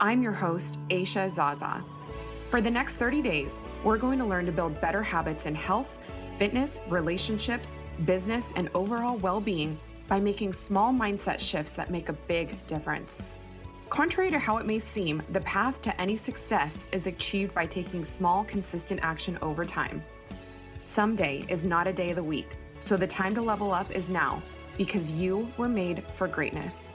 I'm your host, Aisha Zaza. For the next 30 days, we're going to learn to build better habits in health, fitness, relationships, business, and overall well being by making small mindset shifts that make a big difference. Contrary to how it may seem, the path to any success is achieved by taking small, consistent action over time. Someday is not a day of the week, so the time to level up is now because you were made for greatness.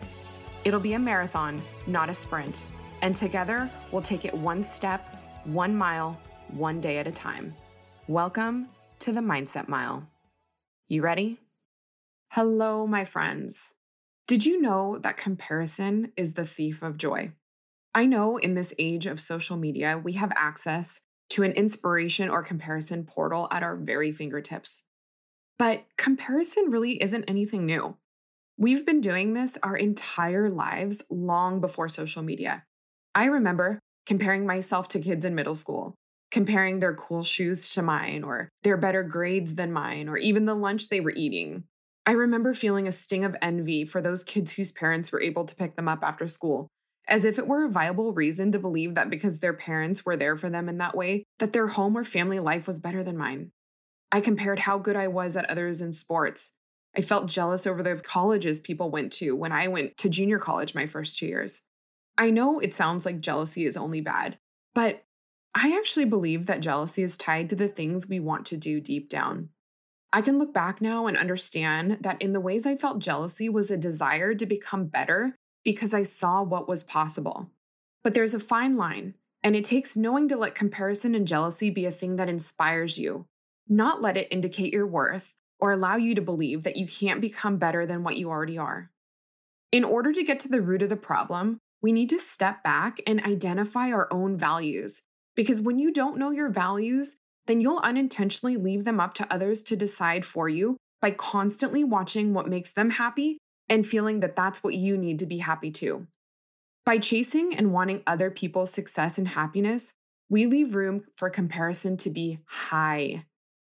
It'll be a marathon, not a sprint and together we'll take it one step, one mile, one day at a time. Welcome to the Mindset Mile. You ready? Hello, my friends. Did you know that comparison is the thief of joy? I know in this age of social media, we have access to an inspiration or comparison portal at our very fingertips. But comparison really isn't anything new. We've been doing this our entire lives long before social media. I remember comparing myself to kids in middle school, comparing their cool shoes to mine, or their better grades than mine, or even the lunch they were eating. I remember feeling a sting of envy for those kids whose parents were able to pick them up after school, as if it were a viable reason to believe that because their parents were there for them in that way, that their home or family life was better than mine. I compared how good I was at others in sports. I felt jealous over the colleges people went to when I went to junior college my first two years. I know it sounds like jealousy is only bad, but I actually believe that jealousy is tied to the things we want to do deep down. I can look back now and understand that in the ways I felt jealousy was a desire to become better because I saw what was possible. But there's a fine line, and it takes knowing to let comparison and jealousy be a thing that inspires you, not let it indicate your worth or allow you to believe that you can't become better than what you already are. In order to get to the root of the problem, we need to step back and identify our own values. Because when you don't know your values, then you'll unintentionally leave them up to others to decide for you by constantly watching what makes them happy and feeling that that's what you need to be happy too. By chasing and wanting other people's success and happiness, we leave room for comparison to be high.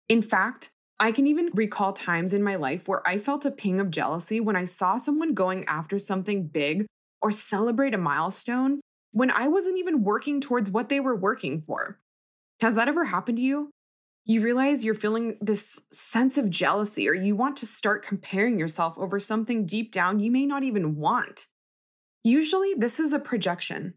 In fact, I can even recall times in my life where I felt a ping of jealousy when I saw someone going after something big or celebrate a milestone when I wasn't even working towards what they were working for. Has that ever happened to you? You realize you're feeling this sense of jealousy, or you want to start comparing yourself over something deep down you may not even want. Usually, this is a projection.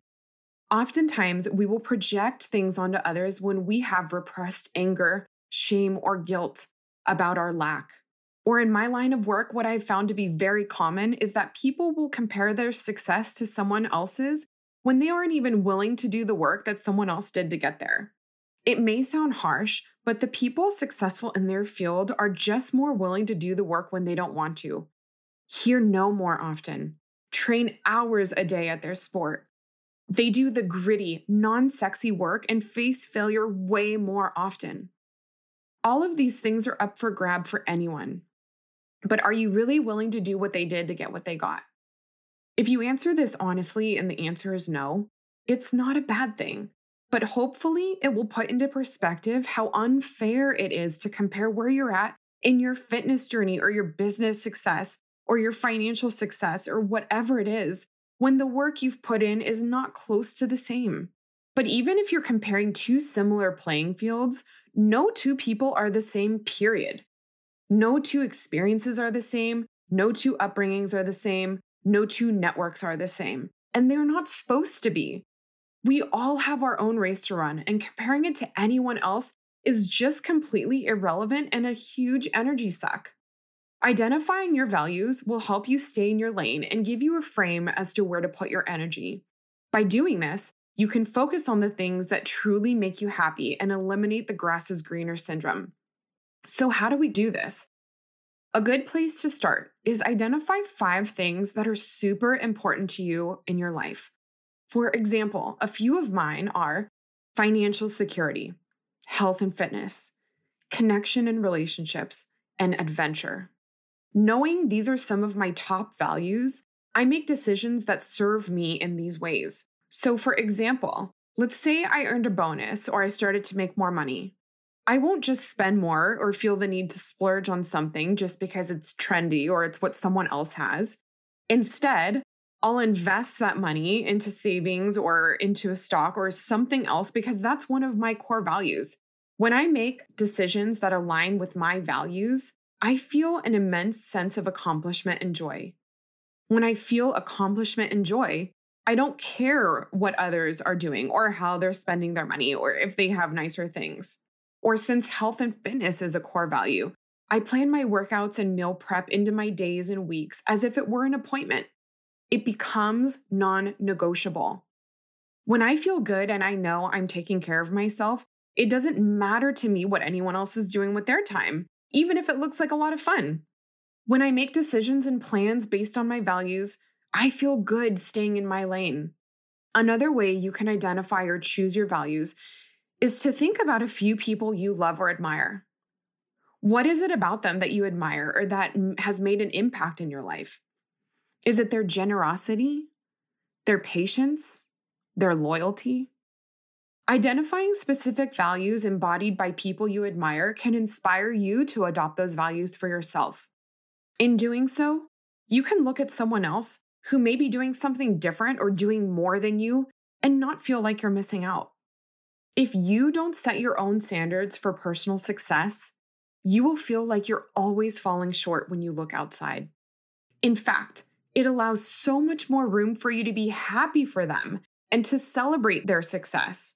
Oftentimes, we will project things onto others when we have repressed anger, shame, or guilt about our lack. Or in my line of work, what I've found to be very common is that people will compare their success to someone else's when they aren't even willing to do the work that someone else did to get there. It may sound harsh, but the people successful in their field are just more willing to do the work when they don't want to. Hear no more often. Train hours a day at their sport. They do the gritty, non sexy work and face failure way more often. All of these things are up for grab for anyone. But are you really willing to do what they did to get what they got? If you answer this honestly and the answer is no, it's not a bad thing. but hopefully it will put into perspective how unfair it is to compare where you're at in your fitness journey or your business success or your financial success or whatever it is when the work you've put in is not close to the same. But even if you're comparing two similar playing fields, no two people are the same, period. No two experiences are the same. No two upbringings are the same. No two networks are the same. And they're not supposed to be. We all have our own race to run, and comparing it to anyone else is just completely irrelevant and a huge energy suck. Identifying your values will help you stay in your lane and give you a frame as to where to put your energy. By doing this, you can focus on the things that truly make you happy and eliminate the grass is greener syndrome. So, how do we do this? A good place to start is identify five things that are super important to you in your life. For example, a few of mine are financial security, health and fitness, connection and relationships, and adventure. Knowing these are some of my top values, I make decisions that serve me in these ways. So, for example, let's say I earned a bonus or I started to make more money. I won't just spend more or feel the need to splurge on something just because it's trendy or it's what someone else has. Instead, I'll invest that money into savings or into a stock or something else because that's one of my core values. When I make decisions that align with my values, I feel an immense sense of accomplishment and joy. When I feel accomplishment and joy, I don't care what others are doing or how they're spending their money or if they have nicer things. Or since health and fitness is a core value, I plan my workouts and meal prep into my days and weeks as if it were an appointment. It becomes non negotiable. When I feel good and I know I'm taking care of myself, it doesn't matter to me what anyone else is doing with their time even if it looks like a lot of fun. When I make decisions and plans based on my values, I feel good staying in my lane. Another way you can identify or choose your values is to think about a few people you love or admire. What is it about them that you admire or that has made an impact in your life? Is it their generosity, their patience, their loyalty? Identifying specific values embodied by people you admire can inspire you to adopt those values for yourself. In doing so, you can look at someone else who may be doing something different or doing more than you and not feel like you're missing out. If you don't set your own standards for personal success, you will feel like you're always falling short when you look outside. In fact, it allows so much more room for you to be happy for them and to celebrate their success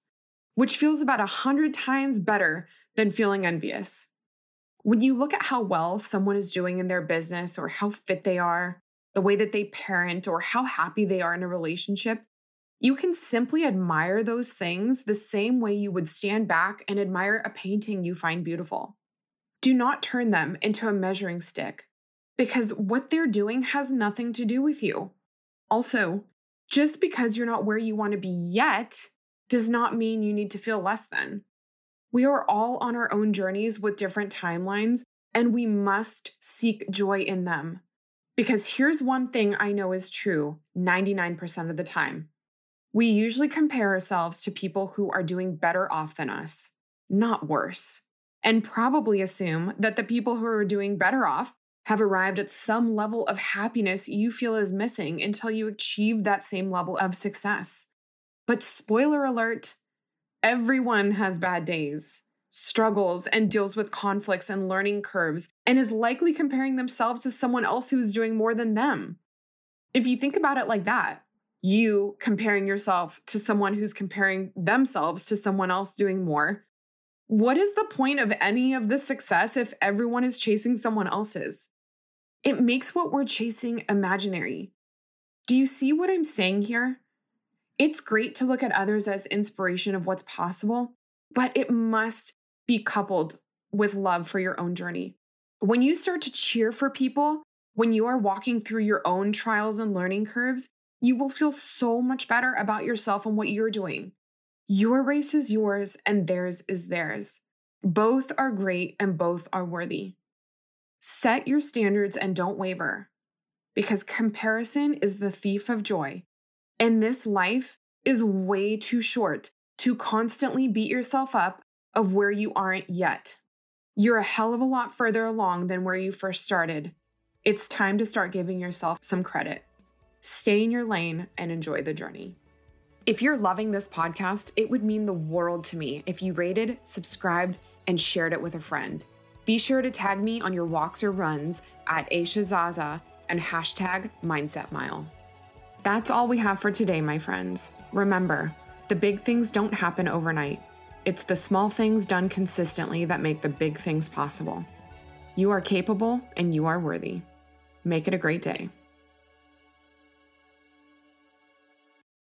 which feels about a hundred times better than feeling envious. When you look at how well someone is doing in their business or how fit they are, the way that they parent, or how happy they are in a relationship, you can simply admire those things the same way you would stand back and admire a painting you find beautiful. Do not turn them into a measuring stick because what they're doing has nothing to do with you. Also, just because you're not where you want to be yet does not mean you need to feel less than. We are all on our own journeys with different timelines, and we must seek joy in them. Because here's one thing I know is true 99% of the time. We usually compare ourselves to people who are doing better off than us, not worse, and probably assume that the people who are doing better off have arrived at some level of happiness you feel is missing until you achieve that same level of success. But spoiler alert everyone has bad days, struggles, and deals with conflicts and learning curves, and is likely comparing themselves to someone else who is doing more than them. If you think about it like that, you comparing yourself to someone who's comparing themselves to someone else doing more, what is the point of any of the success if everyone is chasing someone else's? It makes what we're chasing imaginary. Do you see what I'm saying here? It's great to look at others as inspiration of what's possible, but it must be coupled with love for your own journey. When you start to cheer for people, when you are walking through your own trials and learning curves, you will feel so much better about yourself and what you're doing. Your race is yours and theirs is theirs. Both are great and both are worthy. Set your standards and don't waver because comparison is the thief of joy and this life is way too short to constantly beat yourself up of where you aren't yet. You're a hell of a lot further along than where you first started. It's time to start giving yourself some credit. Stay in your lane and enjoy the journey. If you're loving this podcast, it would mean the world to me if you rated, subscribed, and shared it with a friend. Be sure to tag me on your walks or runs at Aisha Zaza and hashtag Mindset Mile. That's all we have for today, my friends. Remember, the big things don't happen overnight. It's the small things done consistently that make the big things possible. You are capable and you are worthy. Make it a great day.